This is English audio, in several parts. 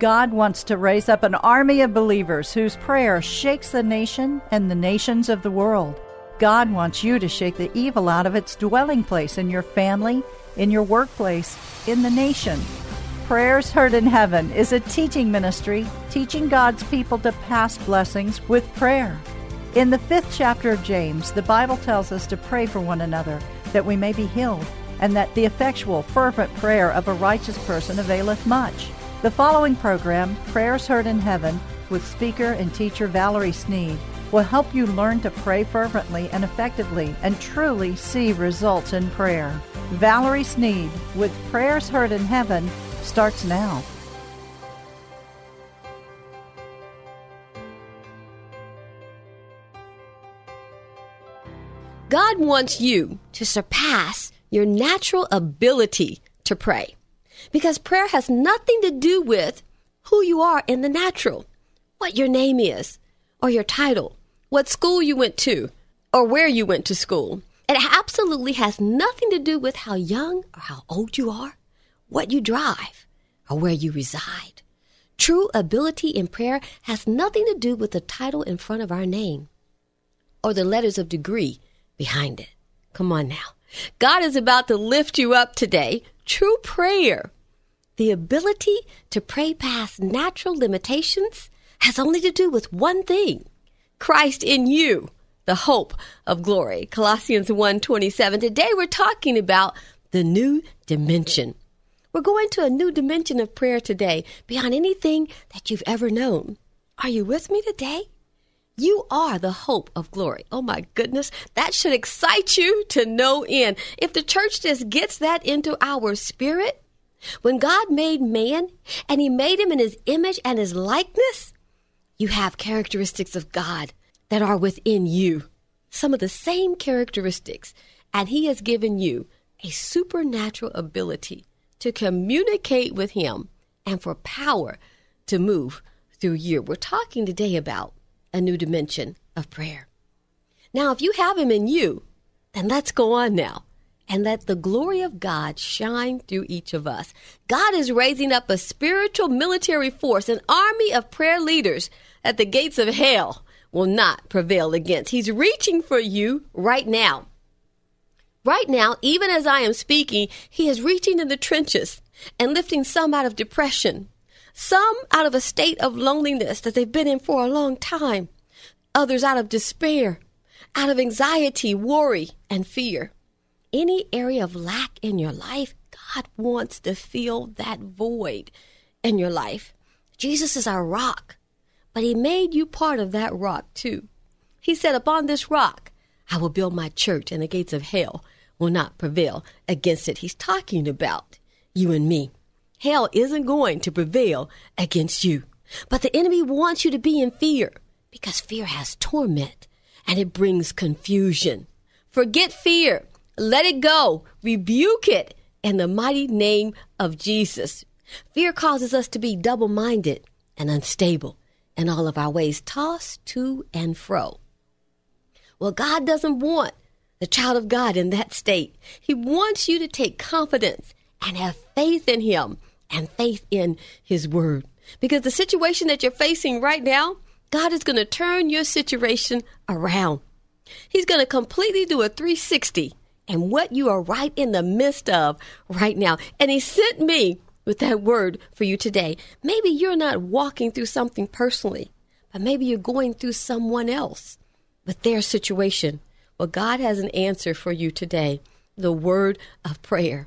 God wants to raise up an army of believers whose prayer shakes the nation and the nations of the world. God wants you to shake the evil out of its dwelling place in your family, in your workplace, in the nation. Prayers Heard in Heaven is a teaching ministry teaching God's people to pass blessings with prayer. In the fifth chapter of James, the Bible tells us to pray for one another that we may be healed, and that the effectual, fervent prayer of a righteous person availeth much. The following program, Prayers Heard in Heaven, with speaker and teacher Valerie Sneed, will help you learn to pray fervently and effectively and truly see results in prayer. Valerie Sneed with Prayers Heard in Heaven starts now. God wants you to surpass your natural ability to pray because prayer has nothing to do with who you are in the natural, what your name is, or your title, what school you went to, or where you went to school. It absolutely has nothing to do with how young or how old you are, what you drive, or where you reside. True ability in prayer has nothing to do with the title in front of our name or the letters of degree behind it. Come on now. God is about to lift you up today. True prayer, the ability to pray past natural limitations, has only to do with one thing Christ in you, the hope of glory. Colossians 1:27. Today we're talking about the new dimension. We're going to a new dimension of prayer today beyond anything that you've ever known. Are you with me today? You are the hope of glory. Oh my goodness, that should excite you to no end. If the church just gets that into our spirit, when God made man and he made him in his image and his likeness, you have characteristics of God that are within you. Some of the same characteristics. And he has given you a supernatural ability to communicate with him and for power to move through you. We're talking today about a new dimension of prayer. Now, if you have him in you, then let's go on now and let the glory of God shine through each of us. God is raising up a spiritual military force, an army of prayer leaders that the gates of hell will not prevail against. He's reaching for you right now. Right now, even as I am speaking, He is reaching in the trenches and lifting some out of depression, some out of a state of loneliness that they've been in for a long time, others out of despair, out of anxiety, worry, and fear any area of lack in your life, God wants to fill that void in your life. Jesus is our rock, but He made you part of that rock too. He said, Upon this rock I will build my church, and the gates of hell will not prevail against it. He's talking about you and me. Hell isn't going to prevail against you. But the enemy wants you to be in fear because fear has torment and it brings confusion. Forget fear let it go. Rebuke it in the mighty name of Jesus. Fear causes us to be double minded and unstable in all of our ways, tossed to and fro. Well, God doesn't want the child of God in that state. He wants you to take confidence and have faith in Him and faith in His Word. Because the situation that you're facing right now, God is going to turn your situation around. He's going to completely do a 360 and what you are right in the midst of right now. And He sent me with that word for you today. Maybe you're not walking through something personally, but maybe you're going through someone else with their situation. Well, God has an answer for you today the word of prayer.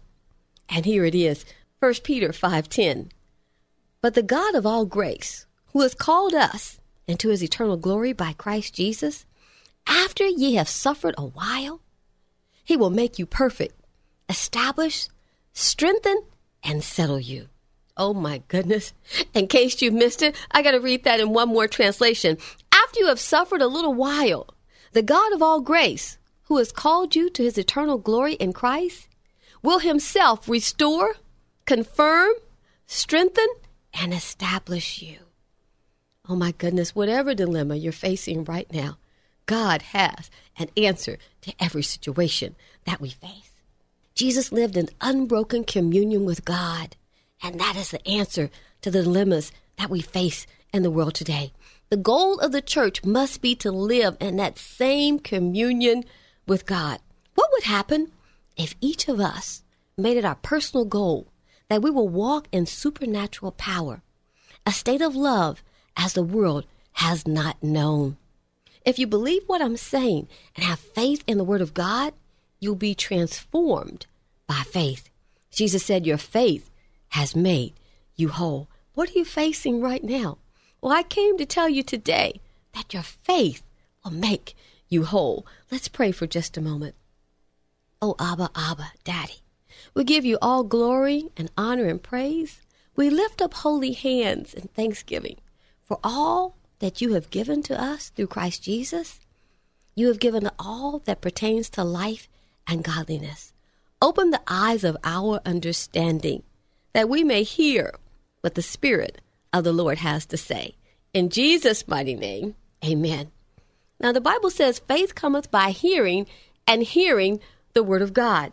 And here it is 1 Peter 5:10. But the God of all grace, who has called us into his eternal glory by Christ Jesus, after ye have suffered a while, he will make you perfect, establish, strengthen, and settle you. Oh my goodness. In case you missed it, I got to read that in one more translation. After you have suffered a little while, the God of all grace, who has called you to his eternal glory in Christ, will himself restore, confirm, strengthen, and establish you. Oh my goodness, whatever dilemma you're facing right now, God has an answer to every situation that we face. Jesus lived in unbroken communion with God, and that is the answer to the dilemmas that we face in the world today. The goal of the church must be to live in that same communion with God. What would happen if each of us made it our personal goal that we will walk in supernatural power, a state of love as the world has not known? If you believe what I'm saying and have faith in the Word of God, you'll be transformed by faith. Jesus said, Your faith has made you whole. What are you facing right now? Well, I came to tell you today that your faith will make you whole. Let's pray for just a moment. Oh, Abba, Abba, Daddy, we give you all glory and honor and praise. We lift up holy hands in thanksgiving for all that you have given to us through Christ Jesus. You have given all that pertains to life and godliness. Open the eyes of our understanding that we may hear what the Spirit of the Lord has to say. In Jesus' mighty name, amen. Now, the Bible says faith cometh by hearing, and hearing the Word of God.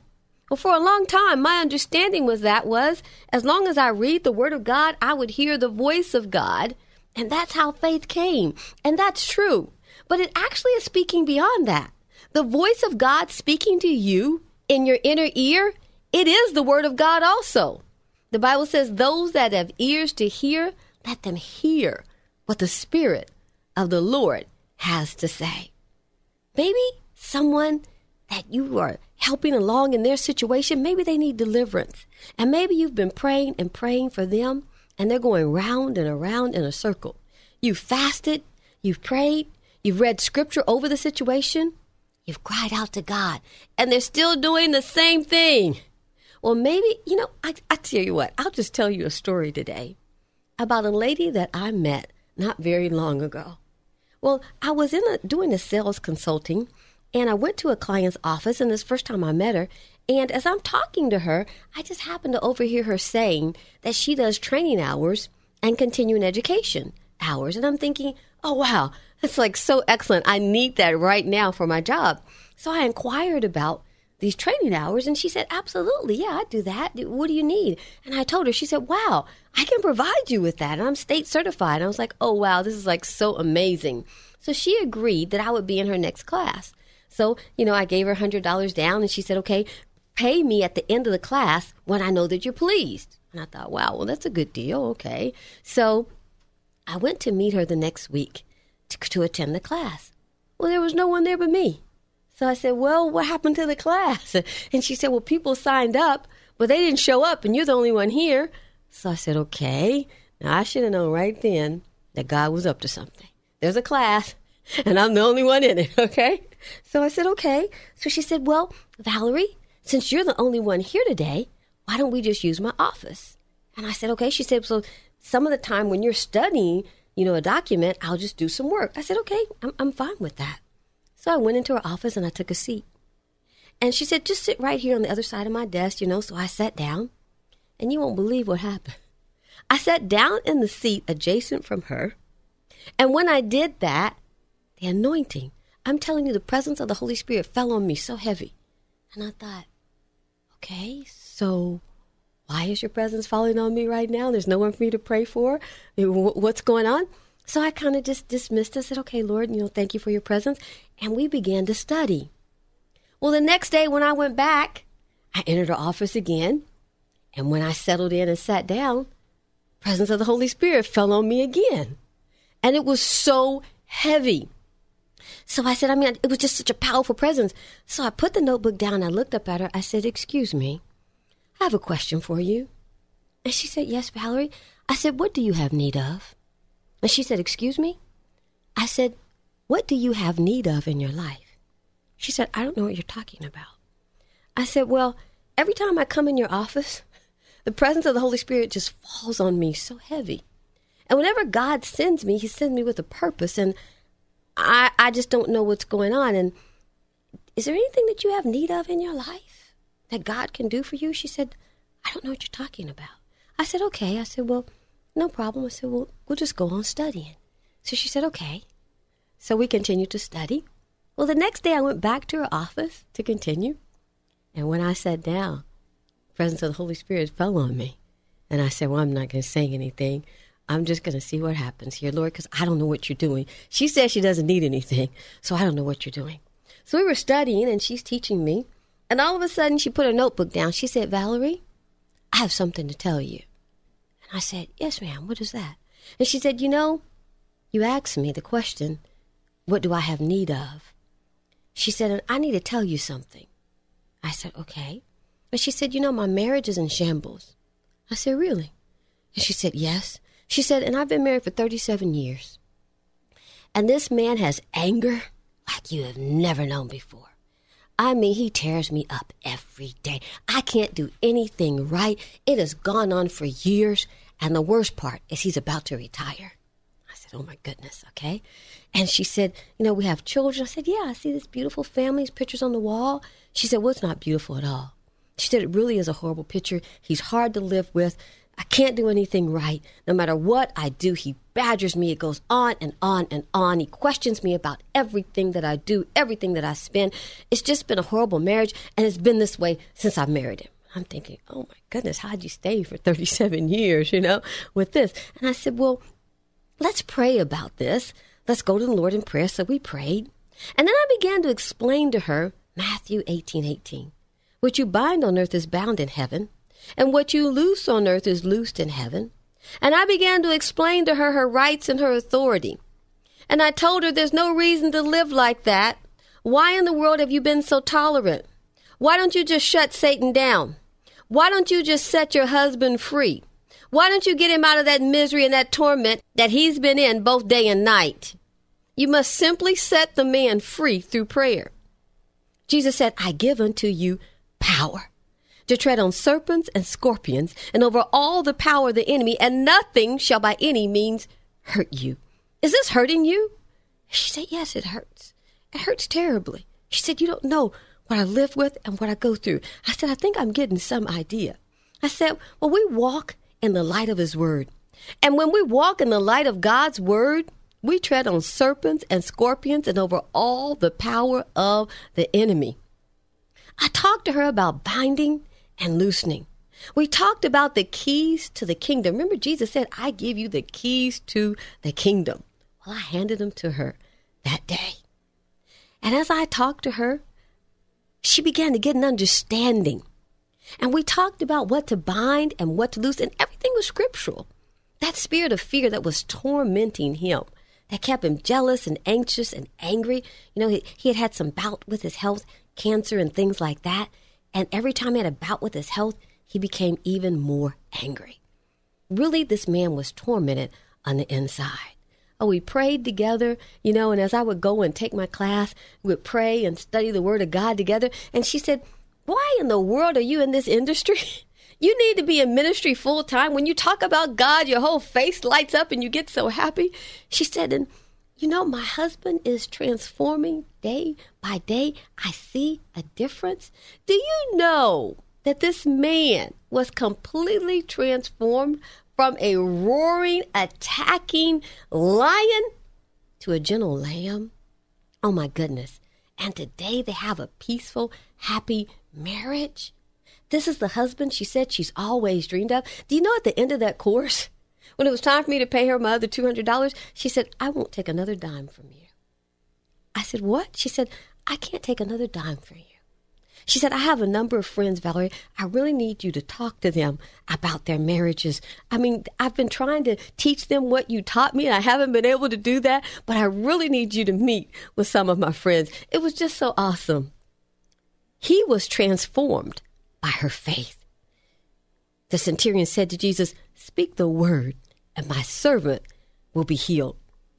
Well, for a long time, my understanding was that was as long as I read the Word of God, I would hear the voice of God, and that's how faith came. And that's true. But it actually is speaking beyond that. The voice of God speaking to you in your inner ear, it is the Word of God also. The Bible says, Those that have ears to hear, let them hear what the Spirit of the Lord has to say. Maybe someone that you are helping along in their situation, maybe they need deliverance. And maybe you've been praying and praying for them, and they're going round and around in a circle. You've fasted, you've prayed, you've read scripture over the situation, you've cried out to God, and they're still doing the same thing. Well, maybe, you know, I, I tell you what, I'll just tell you a story today about a lady that I met not very long ago. Well, I was in a, doing a sales consulting, and I went to a client's office, and this first time I met her. And as I'm talking to her, I just happened to overhear her saying that she does training hours and continuing education hours. And I'm thinking, oh, wow, that's like so excellent. I need that right now for my job. So I inquired about these training hours? And she said, Absolutely. Yeah, I do that. What do you need? And I told her, she said, Wow, I can provide you with that. And I'm state certified. And I was like, Oh, wow, this is like so amazing. So she agreed that I would be in her next class. So, you know, I gave her $100 down and she said, Okay, pay me at the end of the class when I know that you're pleased. And I thought, wow, well, that's a good deal. Okay. So I went to meet her the next week to, to attend the class. Well, there was no one there but me. So I said, Well, what happened to the class? And she said, Well, people signed up, but they didn't show up, and you're the only one here. So I said, Okay. Now I should have known right then that God was up to something. There's a class, and I'm the only one in it, okay? So I said, Okay. So she said, Well, Valerie, since you're the only one here today, why don't we just use my office? And I said, Okay. She said, So some of the time when you're studying, you know, a document, I'll just do some work. I said, Okay, I'm, I'm fine with that. So I went into her office and I took a seat. And she said, just sit right here on the other side of my desk, you know. So I sat down, and you won't believe what happened. I sat down in the seat adjacent from her. And when I did that, the anointing, I'm telling you, the presence of the Holy Spirit fell on me so heavy. And I thought, okay, so why is your presence falling on me right now? There's no one for me to pray for. Eh, what's going on? So I kind of just dismissed it, said, okay, Lord, you know, thank you for your presence. And we began to study. Well, the next day when I went back, I entered her office again. And when I settled in and sat down, presence of the Holy Spirit fell on me again. And it was so heavy. So I said, I mean, it was just such a powerful presence. So I put the notebook down. I looked up at her. I said, Excuse me, I have a question for you. And she said, Yes, Valerie. I said, What do you have need of? And she said, Excuse me? I said, What do you have need of in your life? She said, I don't know what you're talking about. I said, Well, every time I come in your office, the presence of the Holy Spirit just falls on me so heavy. And whenever God sends me, He sends me with a purpose, and I, I just don't know what's going on. And is there anything that you have need of in your life that God can do for you? She said, I don't know what you're talking about. I said, okay. I said, well, no problem. I said, well, we'll just go on studying. So she said, okay. So we continued to study. Well, the next day I went back to her office to continue. And when I sat down, the presence of the Holy Spirit fell on me. And I said, well, I'm not going to say anything. I'm just going to see what happens here, Lord, because I don't know what you're doing. She says she doesn't need anything, so I don't know what you're doing. So we were studying, and she's teaching me. And all of a sudden, she put her notebook down. She said, Valerie, I have something to tell you. And I said, Yes, ma'am. What is that? And she said, You know, you asked me the question, What do I have need of? She said, I need to tell you something. I said, Okay. And she said, You know, my marriage is in shambles. I said, Really? And she said, Yes. She said, and I've been married for 37 years. And this man has anger like you have never known before. I mean, he tears me up every day. I can't do anything right. It has gone on for years. And the worst part is he's about to retire. I said, Oh my goodness, okay. And she said, You know, we have children. I said, Yeah, I see this beautiful family's pictures on the wall. She said, Well, it's not beautiful at all. She said, It really is a horrible picture. He's hard to live with. I can't do anything right. No matter what I do, he badgers me. It goes on and on and on. He questions me about everything that I do, everything that I spend. It's just been a horrible marriage, and it's been this way since I married him. I'm thinking, oh my goodness, how'd you stay for 37 years, you know, with this? And I said, well, let's pray about this. Let's go to the Lord in prayer. So we prayed. And then I began to explain to her Matthew 18 18. What you bind on earth is bound in heaven and what you loose on earth is loosed in heaven. And I began to explain to her her rights and her authority. And I told her there's no reason to live like that. Why in the world have you been so tolerant? Why don't you just shut Satan down? Why don't you just set your husband free? Why don't you get him out of that misery and that torment that he's been in both day and night? You must simply set the man free through prayer. Jesus said, I give unto you power to tread on serpents and scorpions and over all the power of the enemy, and nothing shall by any means hurt you. Is this hurting you? She said, Yes, it hurts. It hurts terribly. She said, You don't know what I live with and what I go through. I said, I think I'm getting some idea. I said, Well, we walk in the light of His Word. And when we walk in the light of God's Word, we tread on serpents and scorpions and over all the power of the enemy. I talked to her about binding and loosening. We talked about the keys to the kingdom. Remember, Jesus said, I give you the keys to the kingdom. Well, I handed them to her that day. And as I talked to her, she began to get an understanding. And we talked about what to bind and what to loose, and everything was scriptural. That spirit of fear that was tormenting him, that kept him jealous and anxious and angry. You know, he, he had had some bout with his health, cancer, and things like that. And every time he had a bout with his health, he became even more angry. Really, this man was tormented on the inside. Oh, we prayed together, you know, and as I would go and take my class, we would pray and study the Word of God together. And she said, Why in the world are you in this industry? You need to be in ministry full time. When you talk about God, your whole face lights up and you get so happy. She said, and you know, my husband is transforming day by day. I see a difference. Do you know that this man was completely transformed from a roaring, attacking lion to a gentle lamb? Oh my goodness. And today they have a peaceful, happy marriage. This is the husband she said she's always dreamed of. Do you know at the end of that course, when it was time for me to pay her my other $200, she said, I won't take another dime from you. I said, What? She said, I can't take another dime from you. She said, I have a number of friends, Valerie. I really need you to talk to them about their marriages. I mean, I've been trying to teach them what you taught me, and I haven't been able to do that, but I really need you to meet with some of my friends. It was just so awesome. He was transformed by her faith. The centurion said to Jesus, Speak the word, and my servant will be healed.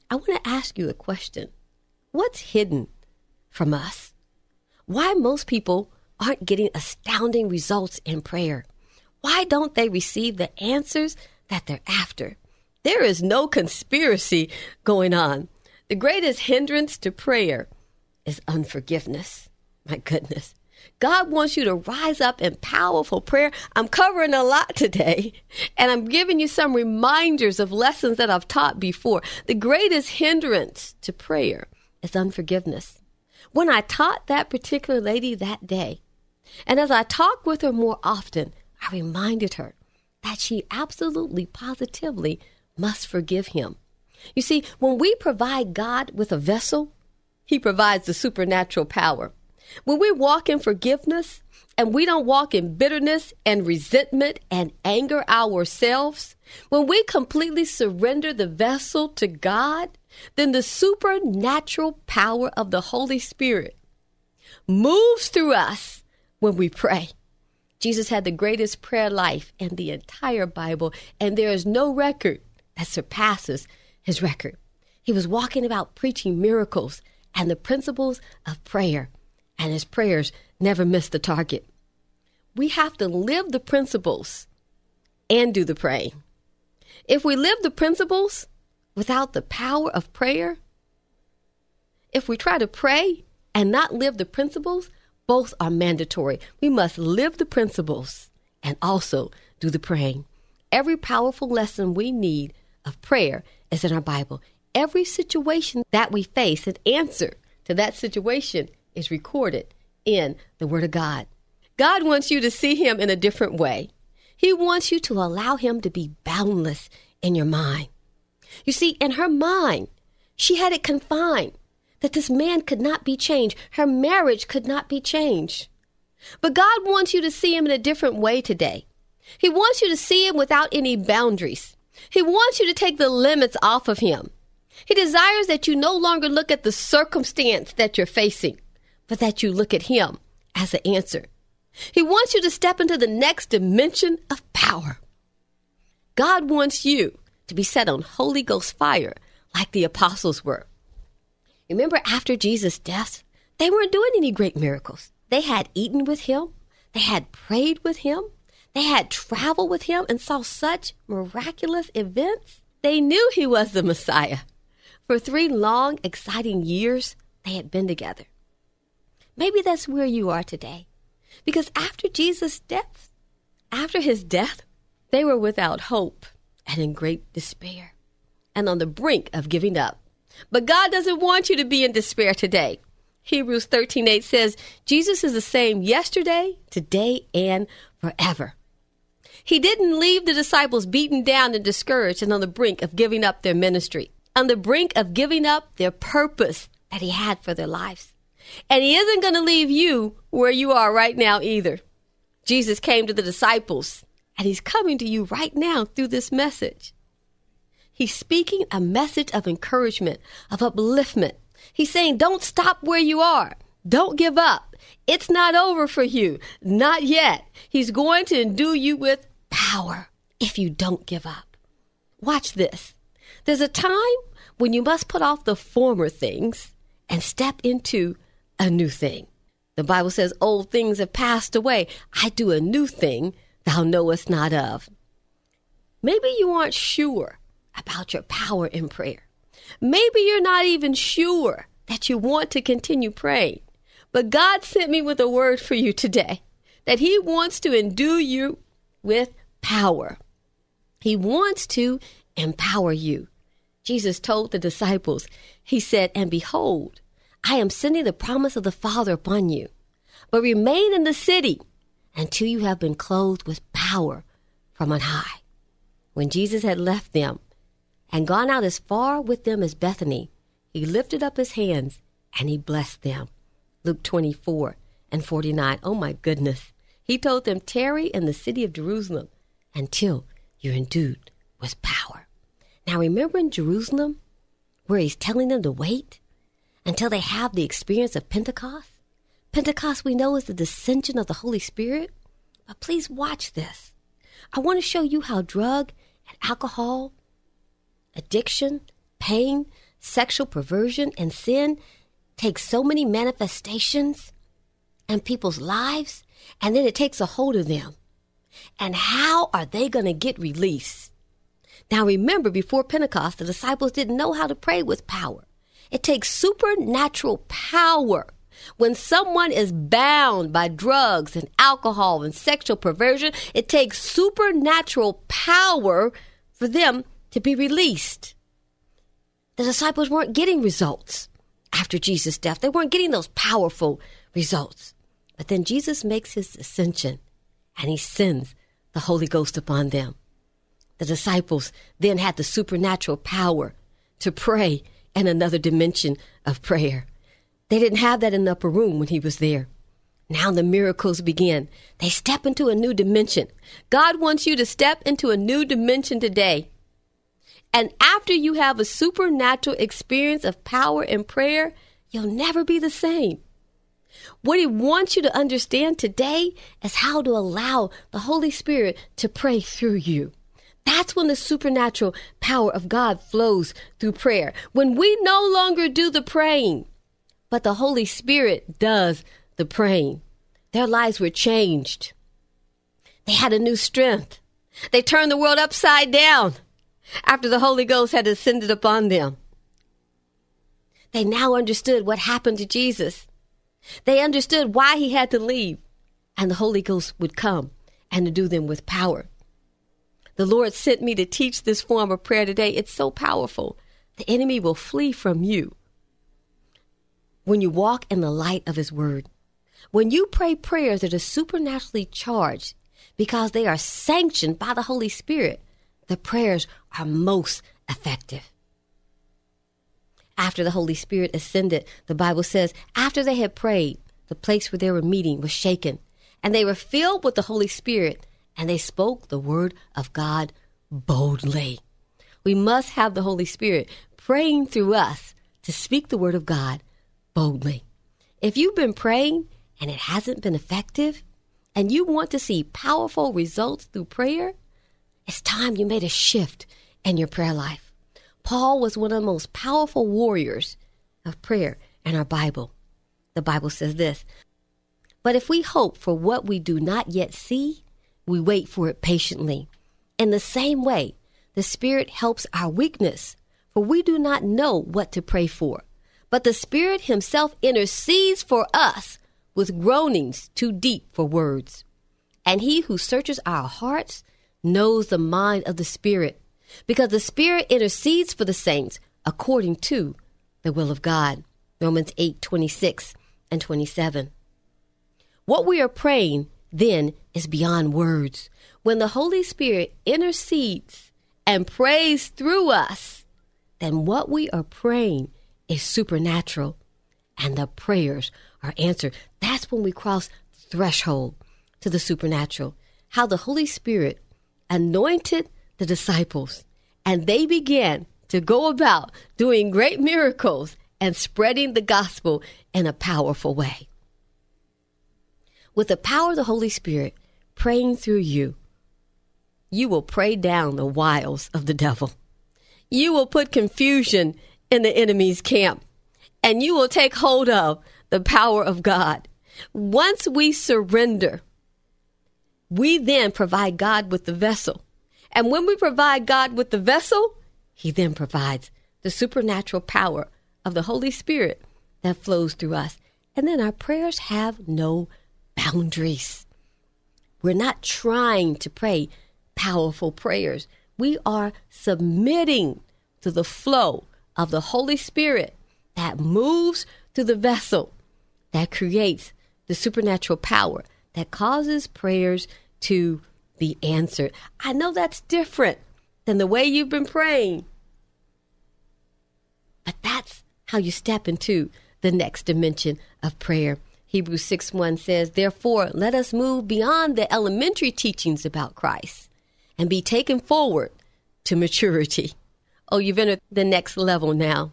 I want to ask you a question What's hidden from us? Why most people aren't getting astounding results in prayer? Why don't they receive the answers that they're after? There is no conspiracy going on. The greatest hindrance to prayer is unforgiveness. My goodness. God wants you to rise up in powerful prayer. I'm covering a lot today, and I'm giving you some reminders of lessons that I've taught before. The greatest hindrance to prayer is unforgiveness. When I taught that particular lady that day, and as I talked with her more often, I reminded her that she absolutely, positively must forgive him. You see, when we provide God with a vessel, He provides the supernatural power. When we walk in forgiveness and we don't walk in bitterness and resentment and anger ourselves, when we completely surrender the vessel to God, then the supernatural power of the Holy Spirit moves through us when we pray. Jesus had the greatest prayer life in the entire Bible, and there is no record that surpasses his record. He was walking about preaching miracles and the principles of prayer, and his prayers never miss the target. We have to live the principles and do the praying. If we live the principles without the power of prayer, if we try to pray and not live the principles, both are mandatory. We must live the principles and also do the praying. Every powerful lesson we need of prayer is in our Bible. Every situation that we face, an answer to that situation is recorded in the Word of God. God wants you to see Him in a different way. He wants you to allow Him to be boundless in your mind. You see, in her mind, she had it confined that this man could not be changed. Her marriage could not be changed. But God wants you to see Him in a different way today. He wants you to see Him without any boundaries. He wants you to take the limits off of him. He desires that you no longer look at the circumstance that you're facing, but that you look at him as the answer. He wants you to step into the next dimension of power. God wants you to be set on Holy Ghost fire like the apostles were. Remember, after Jesus' death, they weren't doing any great miracles. They had eaten with him, they had prayed with him, they had traveled with him and saw such miraculous events. They knew he was the Messiah. For three long, exciting years, they had been together. Maybe that's where you are today. Because after Jesus' death, after his death, they were without hope and in great despair and on the brink of giving up. But God doesn't want you to be in despair today. Hebrews 13:8 says, Jesus is the same yesterday, today, and forever. He didn't leave the disciples beaten down and discouraged and on the brink of giving up their ministry, on the brink of giving up their purpose that He had for their lives. And He isn't going to leave you where you are right now either. Jesus came to the disciples, and He's coming to you right now through this message. He's speaking a message of encouragement, of upliftment. He's saying, Don't stop where you are. Don't give up. It's not over for you. Not yet. He's going to endue you with power if you don't give up. Watch this. There's a time when you must put off the former things and step into a new thing. The Bible says, Old things have passed away. I do a new thing thou knowest not of. Maybe you aren't sure about your power in prayer. Maybe you're not even sure that you want to continue praying. But God sent me with a word for you today that He wants to endue you with power. He wants to empower you. Jesus told the disciples, He said, And behold, I am sending the promise of the Father upon you, but remain in the city until you have been clothed with power from on high. When Jesus had left them and gone out as far with them as Bethany, he lifted up his hands and he blessed them. Luke 24 and 49. Oh my goodness. He told them, Tarry in the city of Jerusalem until you're endued with power. Now, remember in Jerusalem where he's telling them to wait until they have the experience of Pentecost? Pentecost, we know, is the descension of the Holy Spirit. But please watch this. I want to show you how drug and alcohol, addiction, pain, sexual perversion, and sin take so many manifestations in people's lives, and then it takes a hold of them. And how are they going to get released? Now remember, before Pentecost, the disciples didn't know how to pray with power. It takes supernatural power. When someone is bound by drugs and alcohol and sexual perversion, it takes supernatural power for them to be released. The disciples weren't getting results after Jesus' death. They weren't getting those powerful results. But then Jesus makes his ascension and he sends the Holy Ghost upon them. The disciples then had the supernatural power to pray in another dimension of prayer. They didn't have that in the upper room when he was there. Now the miracles begin. They step into a new dimension. God wants you to step into a new dimension today. And after you have a supernatural experience of power and prayer, you'll never be the same. What he wants you to understand today is how to allow the Holy Spirit to pray through you. That's when the supernatural power of God flows through prayer. When we no longer do the praying, but the Holy Spirit does the praying. Their lives were changed. They had a new strength. They turned the world upside down after the Holy Ghost had ascended upon them. They now understood what happened to Jesus. They understood why he had to leave, and the Holy Ghost would come and to do them with power. The Lord sent me to teach this form of prayer today. It's so powerful. The enemy will flee from you when you walk in the light of his word. When you pray prayers that are supernaturally charged because they are sanctioned by the Holy Spirit, the prayers are most effective after the Holy Spirit ascended, the Bible says, after they had prayed, the place where they were meeting was shaken, and they were filled with the Holy Spirit, and they spoke the word of God boldly. We must have the Holy Spirit praying through us to speak the word of God boldly. If you've been praying and it hasn't been effective, and you want to see powerful results through prayer, it's time you made a shift in your prayer life. Paul was one of the most powerful warriors of prayer in our Bible. The Bible says this But if we hope for what we do not yet see, we wait for it patiently. In the same way, the Spirit helps our weakness, for we do not know what to pray for. But the Spirit Himself intercedes for us with groanings too deep for words. And He who searches our hearts knows the mind of the Spirit because the Spirit intercedes for the saints according to the will of God. Romans 8 26 and 27. What we are praying then is beyond words. When the Holy Spirit intercedes and prays through us, then what we are praying is supernatural and the prayers are answered. That's when we cross threshold to the supernatural. How the Holy Spirit anointed the disciples, and they began to go about doing great miracles and spreading the gospel in a powerful way. With the power of the Holy Spirit praying through you, you will pray down the wiles of the devil. You will put confusion in the enemy's camp, and you will take hold of the power of God. Once we surrender, we then provide God with the vessel and when we provide God with the vessel, He then provides the supernatural power of the Holy Spirit that flows through us. And then our prayers have no boundaries. We're not trying to pray powerful prayers. We are submitting to the flow of the Holy Spirit that moves through the vessel that creates the supernatural power that causes prayers to be answered. I know that's different than the way you've been praying. But that's how you step into the next dimension of prayer. Hebrews 6 1 says, Therefore, let us move beyond the elementary teachings about Christ and be taken forward to maturity. Oh, you've entered the next level now.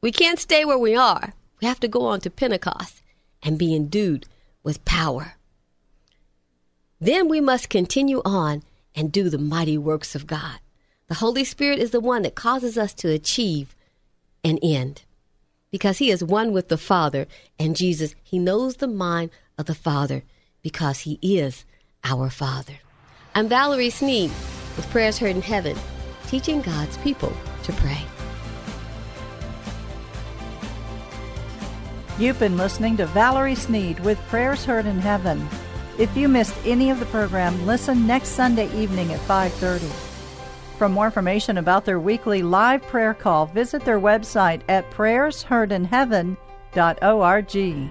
We can't stay where we are. We have to go on to Pentecost and be endued with power. Then we must continue on and do the mighty works of God. The Holy Spirit is the one that causes us to achieve an end. Because he is one with the Father. And Jesus, he knows the mind of the Father because he is our Father. I'm Valerie Sneed with Prayers Heard in Heaven, teaching God's people to pray. You've been listening to Valerie Sneed with Prayers Heard in Heaven. If you missed any of the program, listen next Sunday evening at 5:30. For more information about their weekly live prayer call, visit their website at prayersheardinheaven.org.